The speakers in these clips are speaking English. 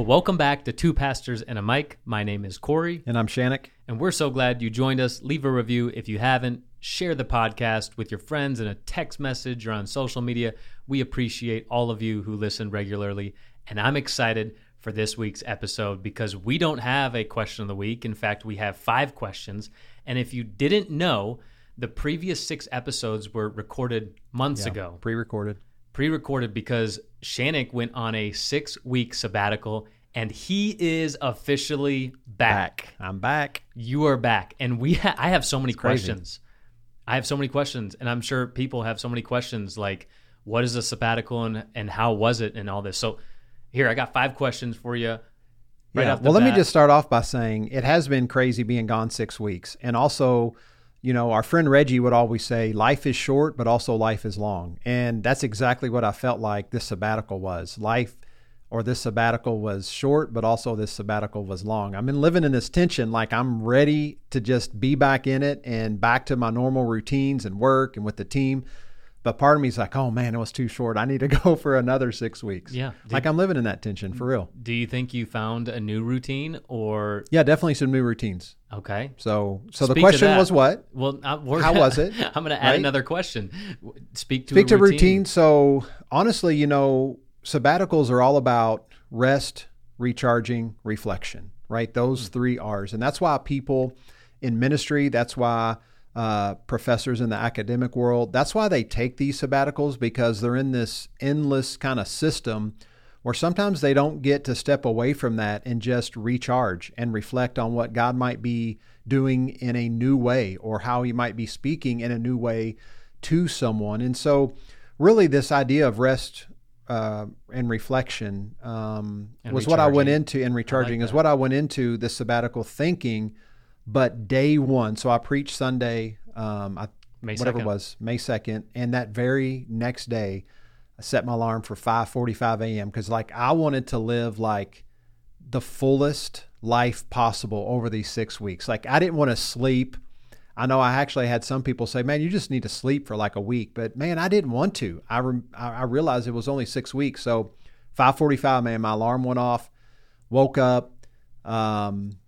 Well, welcome back to Two Pastors and a Mic. My name is Corey, And I'm Shannick. and we're so glad you joined us. Leave a review if you haven't. Share the podcast with your friends in a text message or on social media. We appreciate all of you who listen regularly. And I'm excited for this week's episode because we don't have a question of the week. In fact, we have five questions. And if you didn't know, the previous six episodes were recorded months ago Pre-recorded. pre-recorded because Shannick went on a six-week sabbatical and he is officially back. I'm back. You are back, and we ha- I have so many crazy. questions. I have so many questions, and I'm sure people have so many questions like, "What is a sabbatical and and how was it and all this?" So, here I got five questions for you. Right yeah. off the Well, let me just start off by saying it has been crazy being gone six weeks. And also, you know, our friend Reggie would always say, life is short, but also life is long. And that's exactly what I felt like this sabbatical was. Life or this sabbatical was short, but also this sabbatical was long. I've been living in this tension like I'm ready to just be back in it and back to my normal routines and work and with the team. But part of me is like, oh man, it was too short. I need to go for another six weeks. Yeah. Like I'm living in that tension for real. Do you think you found a new routine or Yeah, definitely some new routines. okay? So, so the Speak to question was what? Well, uh, we're How was it? I'm going to add Right? another question. Speak to Speak a to routine. So, honestly, you know, sabbaticals are all about rest, recharging, reflection, right? Those Hmm. three R's. And that's why people in ministry, that's why uh, professors in the academic world, that's why they take these sabbaticals because they're in this endless kind of system where sometimes they don't get to step away from that and just recharge and reflect on what God might be doing in a new way or how he might be speaking in a new way to someone. And so, really, this idea of rest uh, and reflection um, And was what I went into, and recharging is what I went into this sabbatical thinking. But day one, so I preached Sunday, um, I, May whatever 2nd. it was, May second, and that very next day, I set my alarm for five forty-five a.m. because like I wanted to live like the fullest life possible over these six weeks. Like I didn't want to sleep. I know I actually had some people say, "Man, you just need to sleep for like a week," but man, I didn't want to. I rem- I realized it was only six weeks, so five forty-five, man, my alarm went off. Woke up. Um,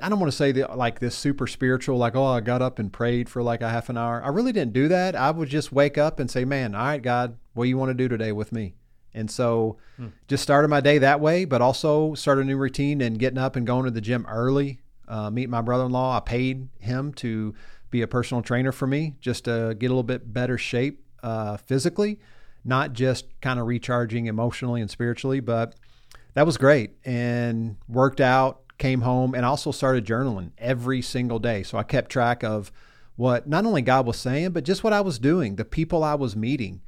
I don't want to say that like this super spiritual, like, oh, I got up and prayed for like a half an hour. I really didn't do that. I would just wake up and say, man, all right, God, what do you want to do today with me? And so just started my day that way, but also started a new routine and getting up and going to the gym early. Uh, meet my brother in law. I paid him to be a personal trainer for me just to get a little bit better shape uh, physically, not just kind of recharging emotionally and spiritually, but that was great and worked out came home and also started journaling every single day. So i kept track of what not only god was saying but just what i was doing the people i was meeting.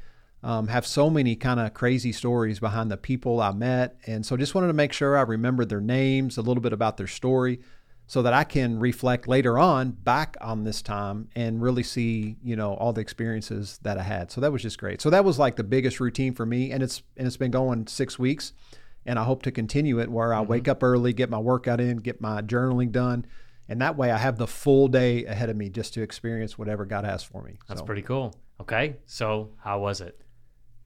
Um, have so many kind of crazy stories behind the people i met. And so just wanted to make sure i remembered their names a little bit about their story so that i can reflect later on back on this time and really see you know all the experiences that i had. So that was just great. So that was like the biggest routine for me and it's and it's been going six weeks and I hope to continue it where I mm-hmm. wake up early, get my workout in, get my journaling done, and that way I have the full day ahead of me just to experience whatever God has for me. That's So, pretty cool. Okay, so how was it?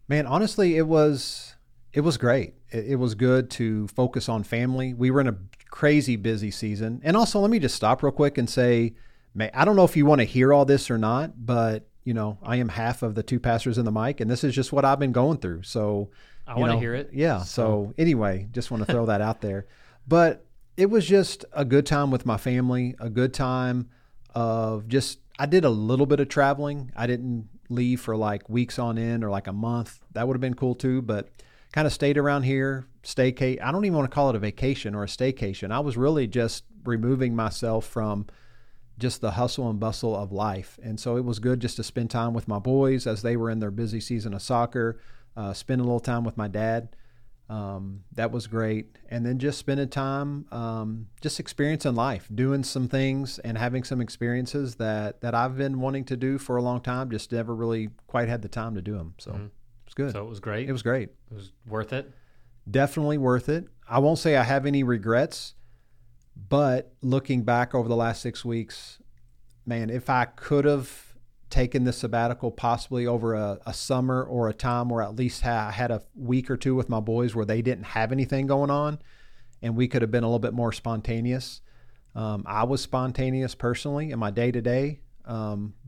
man, honestly, it was it was great. It, it was good to focus on family. We were in a crazy busy season, and also let me just stop real quick and say, man, I don't know if you want to hear all this or not, but you know, I am half of the two pastors in the mic, and this is just what I've been going through. So I want to hear it. Yeah. So, anyway, just want to throw that out there. But it was just a good time with my family, a good time of just, I did a little bit of traveling. I didn't leave for like weeks on end or like a month. That would have been cool too, but kind of stayed around here, staycate. I don't even want to call it a vacation or a staycation. I was really just removing myself from just the hustle and bustle of life. And so it was good just to spend time with my boys as they were in their busy season of soccer, uh, spend a little time with my dad. Um, that was great. And then just spending time, um, just experiencing life, doing some things and having some experiences that, that I've been wanting to do for a long time, just never really quite had the time to do them. So it was good. So it was great. it was great. It was worth it. Definitely worth it. I won't say I have any regrets, but looking back over the last six weeks, man, if I could have taken the sabbatical possibly over a, a summer or a time where at least ha- I had a week or two with my boys where they didn't have anything going on, and we could have been a little bit more spontaneous. Um, I was spontaneous personally in my day to day,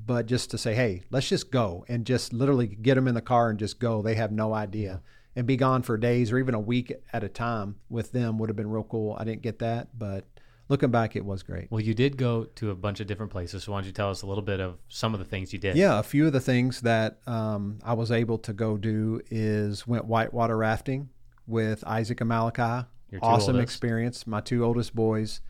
but just to say, hey, let's just go and just literally get them in the car and just go. They have no idea. And be gone for days or even a week at a time with them would have been real cool. I didn't get that, but looking back, it was great. Well, you did go to a bunch of different places. So why don't you tell us a little bit of some of the things you did? Yeah, a few of the things that um, I was able to go do is went whitewater rafting with Isaac and Malachi. Awesome oldest. experience. My two oldest boys.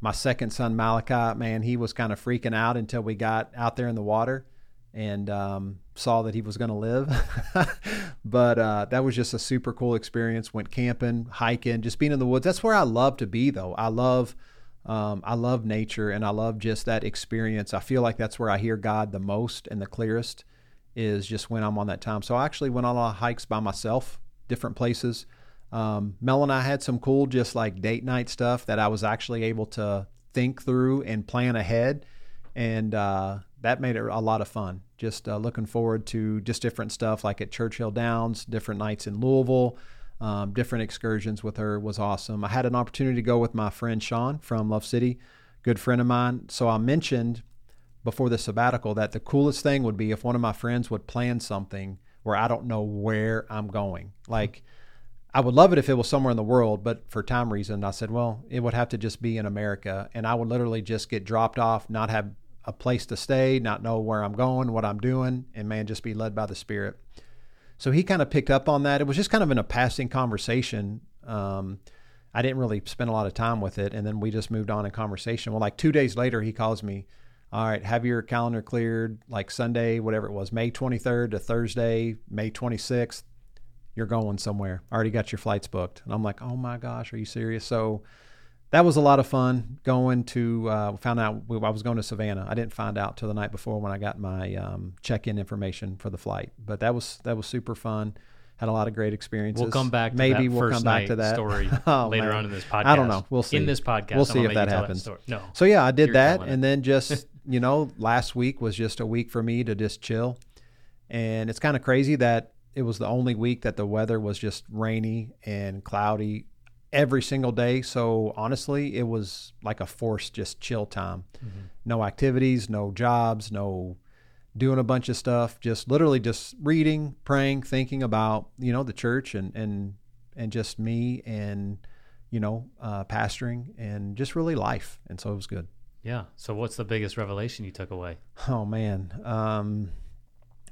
My second son Malachi, man, he was kind of freaking out until we got out there in the water and um, saw that he was going to live. but uh, that was just a super cool experience. Went camping, hiking, just being in the woods. That's where I love to be, though. I love. Um, I love nature and I love just that experience. I feel like that's where I hear God the most and the clearest is just when I'm on that time. So I actually went on a lot of hikes by myself, different places. Um, Mel and I had some cool, just like date night stuff that I was actually able to think through and plan ahead. And uh, that made it a lot of fun. Just uh, looking forward to just different stuff like at Churchill Downs, different nights in Louisville, um, different excursions with her was awesome. I had an opportunity to go with my friend Sean from Love City, good friend of mine. So I mentioned before the sabbatical that the coolest thing would be if one of my friends would plan something where I don't know where I'm going. Like, I would love it if it was somewhere in the world, but for time reason, I said, well, it would have to just be in America. And I would literally just get dropped off, not have a place to stay, not know where I'm going, what I'm doing, and man, just be led by the Spirit. So he kind of picked up on that. It was just kind of in a passing conversation. Um, I didn't really spend a lot of time with it, and then we just moved on in conversation. Well, like two days later, he calls me. All right, have your calendar cleared, like Sunday, whatever it was, May 23rd to Thursday, May 26th. You're going somewhere. I already got your flights booked. And I'm like, oh my gosh, are you serious? So that was a lot of fun going to uh, found out I was going to Savannah. I didn't find out till the night before when I got my um, check-in information for the flight. But that was that was super fun. Had a lot of great experiences. We'll come back. Maybe we'll come back to that story oh, later man. on in this podcast. I don't know. We'll see. In this podcast, we'll see if that happens. That no. So yeah, I did that, and then just you know, last week was just a week for me to just chill, and it's kind of crazy that it was the only week that the weather was just rainy and cloudy every single day. So honestly, it was like a forced just chill time. Mm-hmm. No activities, no jobs, no doing a bunch of stuff. Just literally just reading, praying, thinking about you know the church and and and just me and you know uh, pastoring and just really life. And so it was good. Yeah. So what's the biggest revelation you took away? Oh man, um,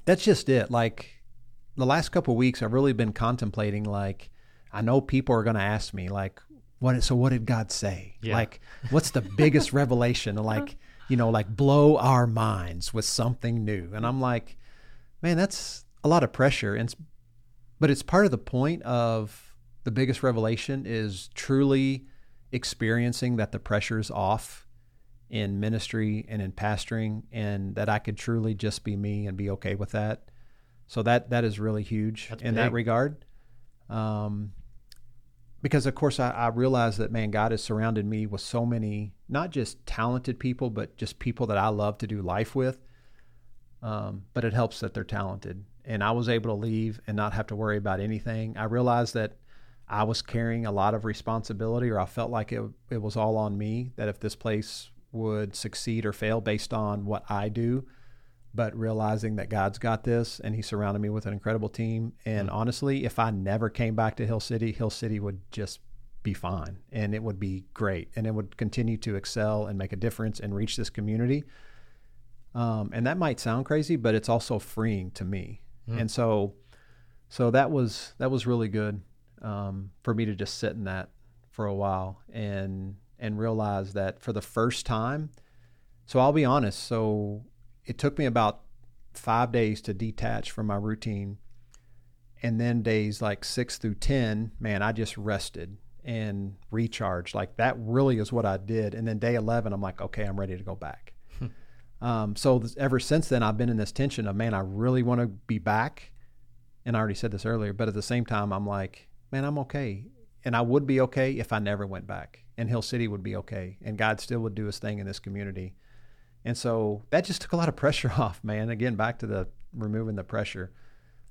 that's just it. Like the last couple weeks, I've really been contemplating like I know people are going to ask me like, what? So what did God say? Yeah. Like, what's the biggest revelation? Like, you know, like blow our minds with something new. And I'm like, man, that's a lot of pressure. And but it's part of the point of the biggest revelation is truly experiencing that the pressure's off in ministry and in pastoring and that I could truly just be me and be okay with that. So that that is really huge That's in big. that regard. Um, because of course I, I realize that man god has surrounded me with so many not just talented people but just people that i love to do life with. Um, but it helps that they're talented. And i was able to leave and not have to worry about anything. I realized that i was carrying a lot of responsibility or i felt like it, it was all on me that if this place would succeed or fail based on what i do but realizing that God's got this and He surrounded me with an incredible team. And mm-hmm. honestly, if I never came back to Hill City, Hill City would just be fine and it would be great and it would continue to excel and make a difference and reach this community. Um, and that might sound crazy, but it's also freeing to me. Mm-hmm. And so, so that was that was really good um, for me to just sit in that for a while and and realize that for the first time. So I'll be honest. So it took me about five days to detach from my routine. And then days like six through 10, man, I just rested and recharged. Like that really is what I did. And then day 11, I'm like, okay, I'm ready to go back. Hmm. um, so this, ever since then, I've been in this tension of, man, I really want to be back. And I already said this earlier, but at the same time, I'm like, man, I'm okay. And I would be okay if I never went back. And Hill City would be okay. And God still would do his thing in this community. And so that just took a lot of pressure off, man. Again, back to the removing the pressure.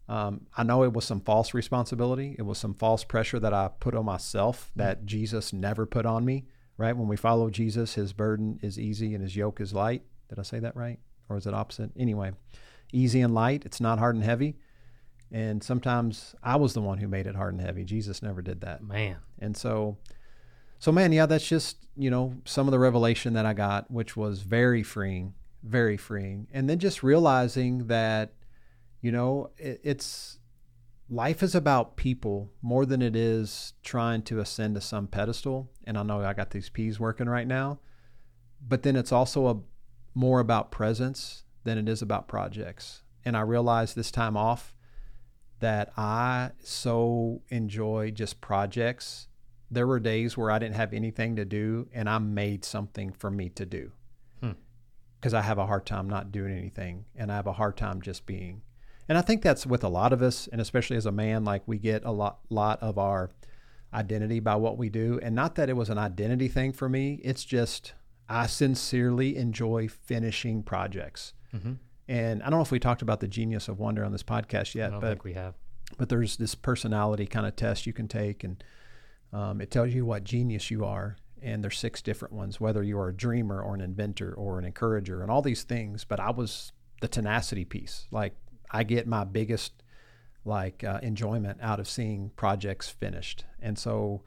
Um, I know it was some false responsibility. It was some false pressure that I put on myself that Jesus never put on me. Right? When we follow Jesus, his burden is easy and his yoke is light. Did I say that right? Or is it opposite? Anyway, easy and light. It's not hard and heavy. And sometimes I was the one who made it hard and heavy. Jesus never did that. Man. And so, so man, yeah, that's just, you know, some of the revelation that I got, which was very freeing, very freeing. And then just realizing that, you know, it, it's life is about people more than it is trying to ascend to some pedestal. And I know I got these P's working right now, but then it's also a more about presence than it is about projects. And I realized this time off that I so enjoy just projects. There were days where I didn't have anything to do and I made something for me to do because hmm. I have a hard time not doing anything and I have a hard time just being. And I think that's with a lot of us, and especially as a man, like we get a lot, lot of our identity by what we do. And not that it was an identity thing for me, it's just I sincerely enjoy finishing projects. Mm-hmm. And I don't know if we talked about the genius of wonder on this podcast yet, But I don't but think we have. But there's this personality kind of test you can take, and um, it tells you what genius you are. And there's six different ones, whether you are a dreamer or an inventor or an encourager, and all these things. But I was the tenacity piece. Like I get my biggest like uh, enjoyment out of seeing projects finished, and so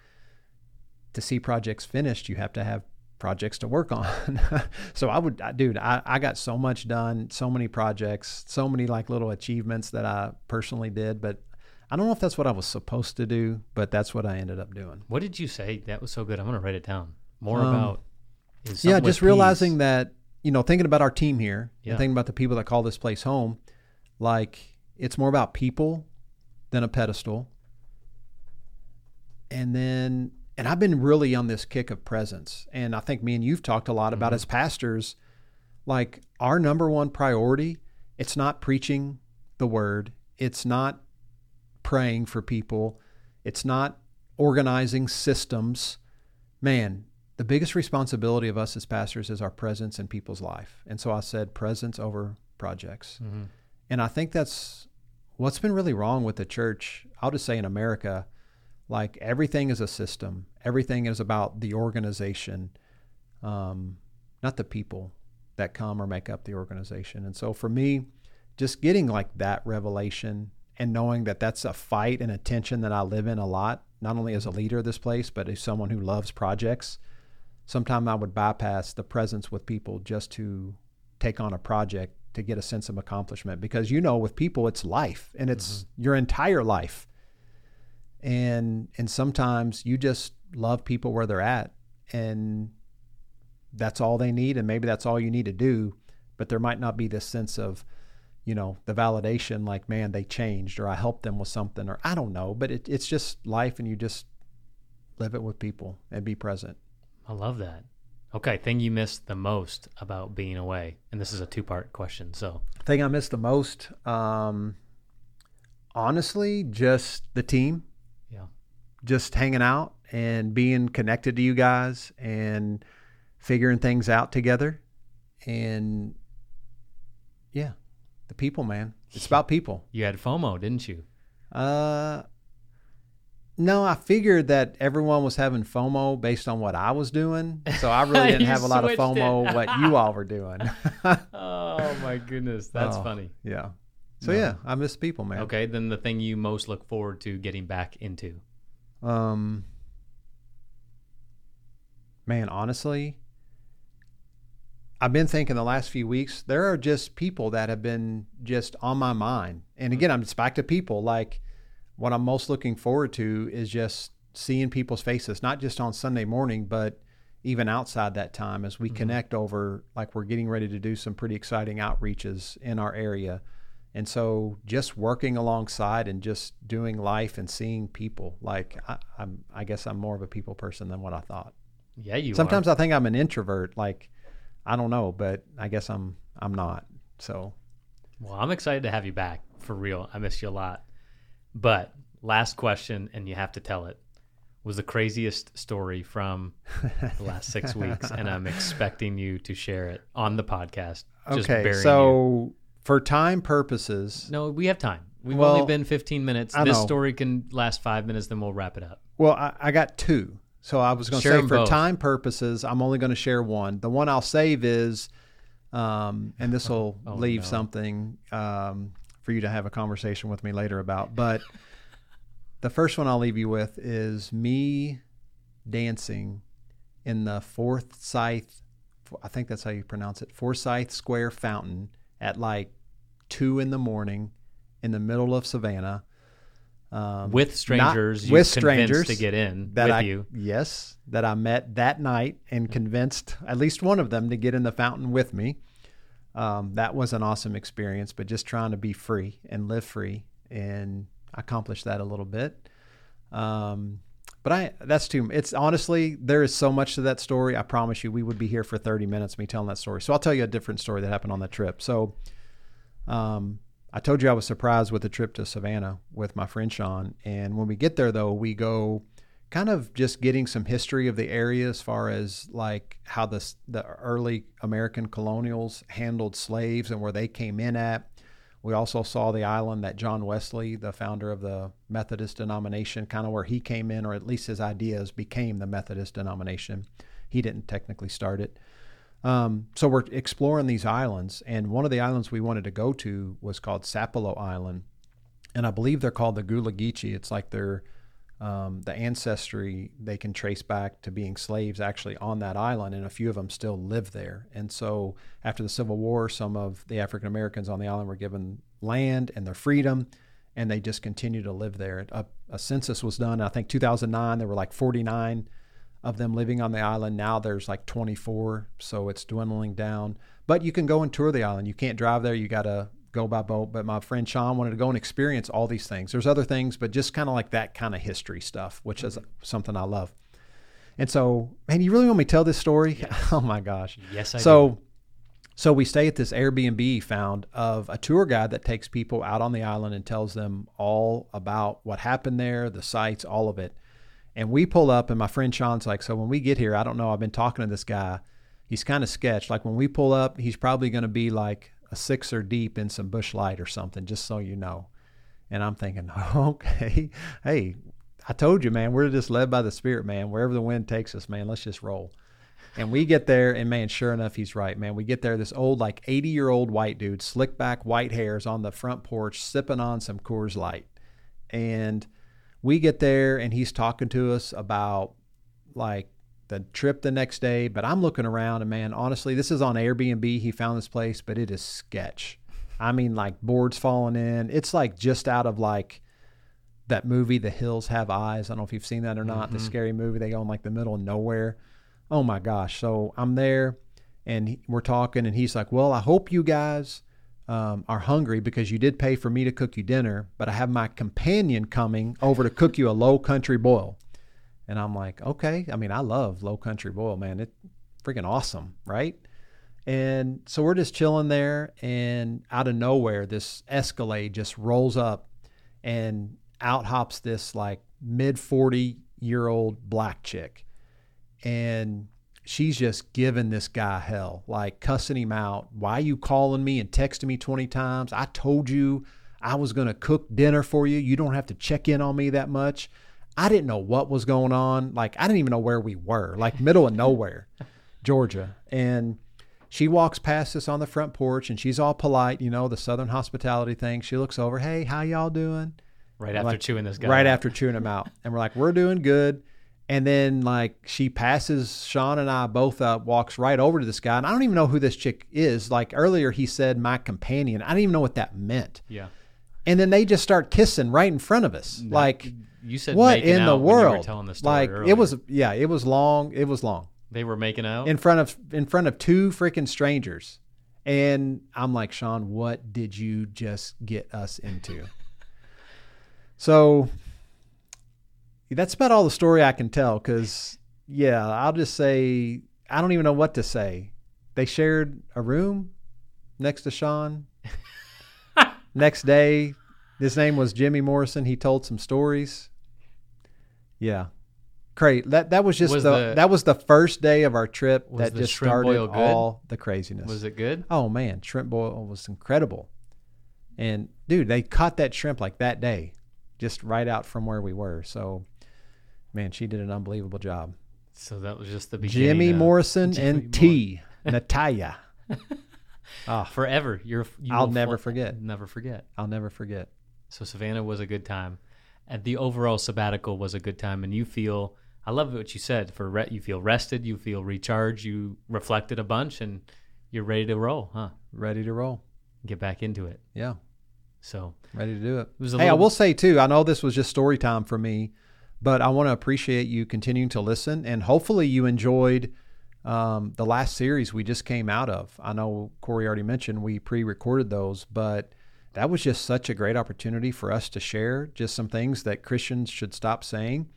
to see projects finished, you have to have projects to work on. so I would, dude, I, I got so much done, so many projects, so many like little achievements that I personally did, but I don't know if that's what I was supposed to do, but that's what I ended up doing. What did you say? That was so good. I'm going to write it down. More um, about. Yeah, just realizing that, you know, thinking about our team here yeah. and thinking about the people that call this place home, like it's more about people than a pedestal. And then and I've been really on this kick of presence. And I think me and you've talked a lot about mm-hmm. as pastors, like our number one priority, it's not preaching the word, it's not praying for people, it's not organizing systems. Man, the biggest responsibility of us as pastors is our presence in people's life. And so I said presence over projects. Mm-hmm. And I think that's what's been really wrong with the church. I'll just say in America, like everything is a system. Everything is about the organization, um, not the people that come or make up the organization. And so for me, just getting like that revelation and knowing that that's a fight and a tension that I live in a lot, not only as a leader of this place, but as someone who loves projects. Sometimes I would bypass the presence with people just to take on a project to get a sense of accomplishment because you know with people it's life and it's mm-hmm. your entire life and and sometimes you just love people where they're at and that's all they need and maybe that's all you need to do but there might not be this sense of you know the validation like man they changed or i helped them with something or i don't know but it, it's just life and you just live it with people and be present. I love that. Okay thing you missed the most about being away and this is a two part question so. Thing i missed the most um honestly just the team. Yeah, just hanging out and being connected to you guys and figuring things out together. And yeah, the people, man. It's about people. You had FOMO, didn't you? Uh, no, I figured that everyone was having FOMO based on what I was doing. So I really didn't have a lot of FOMO what you all were doing. oh my goodness, that's oh, funny. Yeah. So no. yeah, I miss people, man. Okay, then the thing you most look forward to getting back into. Um, man, honestly, I've been thinking the last few weeks, there are just people that have been just on my mind. And again, I'm just back to people. Like, what I'm most looking forward to is just seeing people's faces, not just on Sunday morning, but even outside that time as we mm-hmm. connect over, like, we're getting ready to do some pretty exciting outreaches in our area. And so just working alongside and just doing life and seeing people, like I, am I guess I'm more of a people person than what I thought. Yeah, you. Sometimes are. I think I'm an introvert. Like I don't know, but I guess I'm I'm not. So. Well, I'm excited to have you back for real. I miss you a lot. But last question, and you have to tell it. Was the craziest story from the last six weeks, and I'm expecting you to share it on the podcast. okay, so. You for time purposes. No, we have time. We've Well, only been 15 minutes. I This know. story can last five minutes, then we'll wrap it up. Well, I, I got two. So I was going to say, for both. time purposes, I'm only going to share one. The one I'll save is, um, and this will Oh, leave no. something um, for you to have a conversation with me later about. But the first one I'll leave you with is me dancing in the Forsyth, I think that's how you pronounce it, Forsyth Square Fountain at like two in the morning in the middle of Savannah. Um, With strangers, you with strangers to get in that with I, you. Yes, that I met that night and convinced at least one of them to get in the fountain with me. Um, that was an awesome experience, but just trying to be free and live free, and accomplish that a little bit. Um, but I that's too. It's honestly there is so much to that story. I promise you, we would be here for thirty minutes me telling that story. So I'll tell you a different story that happened on that trip. So, um, I told you I was surprised with the trip to Savannah with my friend Sean, and when we get there though, we go kind of just getting some history of the area as far as like how the the early American colonials handled slaves and where they came in at. We also saw the island that John Wesley, the founder of the Methodist denomination, kind of where he came in, or at least his ideas became the Methodist denomination. He didn't technically start it. Um, so we're exploring these islands, and one of the islands we wanted to go to was called Sapelo Island, and I believe they're called the Gullah Geechee. It's like their um, the ancestry they can trace back to being slaves actually on that island, and a few of them still live there. And so after the Civil War, some of the African Americans on the island were given land and their freedom, and they just continue to live there. A, a census was done, I think 2009. There were like 49 of them living on the island. Now there's like 24, so it's dwindling down. But you can go and tour the island. You can't drive there. You got to go by boat. But my friend Sean wanted to go and experience all these things. There's other things, but just kind of like that kind of history stuff, which is mm-hmm. something I love. And so, man, you really want me to tell this story? oh my gosh. Yes, I so, do. so we stay at this Airbnb found of a tour guide that takes people out on the island and tells them all about what happened there, the sights, all of it. And we pull up, and my friend Sean's like, So when we get here, I don't know, I've been talking to this guy. He's kind of sketch. Like when we pull up, he's probably going to be like a sixer deep in some Busch Light or something, just so you know. And I'm thinking, okay, hey, I told you, man, we're just led by the Spirit, man. Wherever the wind takes us, man, let's just roll. And we get there, and man, sure enough, he's right, man. We get there, this old, like 80 year old white dude, slick back white hairs on the front porch, sipping on some Coors Light. And we get there, and he's talking to us about like the trip the next day. But I'm looking around, and man, honestly, this is on Airbnb. He found this place, but it is sketch. I mean, like boards falling in. It's like just out of like that movie, The Hills Have Eyes. I don't know if you've seen that or not. The mm-hmm. scary movie. They go in like the middle of nowhere. Oh my gosh. So I'm there and we're talking, and he's like, Well, I hope you guys um, are hungry because you did pay for me to cook you dinner, but I have my companion coming over to cook you a low country boil. And I'm like, Okay. I mean, I love low country boil, man. It's freaking awesome, right? And so we're just chilling there, and out of nowhere, this Escalade just rolls up, and out hops this like mid 40 year old black chick. And she's just giving this guy hell, like cussing him out. Why are you calling me and texting me 20 times? I told you I was going to cook dinner for you. You don't have to check in on me that much. I didn't know what was going on. Like, I didn't even know where we were, like, middle of nowhere, Georgia. And she walks past us on the front porch and she's all polite, you know, the Southern hospitality thing. She looks over, hey, how y'all doing? Right I'm after like- chewing this guy. Right out. after chewing him out. And we're like, we're doing good. And then like she passes Sean and I both up, walks right over to this guy. And I don't even know who this chick is. Like earlier he said my companion. I didn't even know what that meant. Yeah. And then they just start kissing right in front of us. Like You said what in the out when you were world? telling the story like earlier. it was yeah, it was long. It was long. They were making out. In front of in front of two freaking strangers. And I'm like, Sean, what did you just get us into? so that's about all the story I can tell because, yeah, I'll just say, I don't even know what to say. They shared a room next to Sean. next day, his name was Jimmy Morrison. He told some stories. Yeah. Great. That that was just Was the, the- that was the first day of our trip that just started all the craziness. was it good? Oh man, shrimp boil was incredible. And dude, they caught that shrimp like that day, just right out from where we were. So, man, she did an unbelievable job. So that was just the beginning. Jimmy of- Morrison Jimmy and T. Natalia. Ah, forever. You're. You I'll never fo- forget. Never forget. I'll never forget. So Savannah was a good time, and the overall sabbatical was a good time. And you feel, I love what you said. For re- you feel rested, you feel recharged, you reflected a bunch, and you're ready to roll, huh? Ready to roll. Get back into it. Yeah. So ready to do it. a hey, I will say too, I know this was just story time for me, but I want to appreciate you continuing to listen and hopefully you enjoyed um, the last series we just came out of. I know Corey already mentioned we pre recorded those, but that was just such a great opportunity for us to share just some things that Christians should stop saying.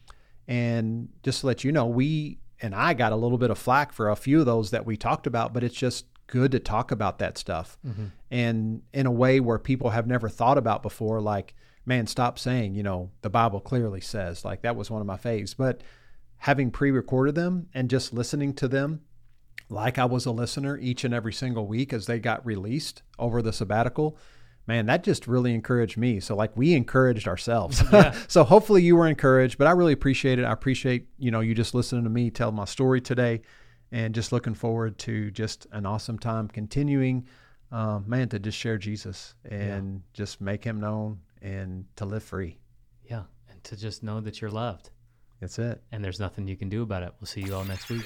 And just to let you know, we and I got a little bit of flack for a few of those that we talked about, but it's just good to talk about that stuff and in a way where people have never thought about before like man stop saying you know the bible clearly says like that was one of my faves. But having pre-recorded them and just listening to them like i was a listener each and every single week as they got released over the sabbatical man that just really encouraged me. So like we encouraged ourselves. So hopefully you were encouraged but i really appreciate it. I appreciate you know you just listening to me tell my story today and just looking forward to just an awesome time continuing um, man to just share jesus and just make him known and to live free yeah, and to just know that you're loved, that's it and there's nothing you can do about it. We'll see you all next week.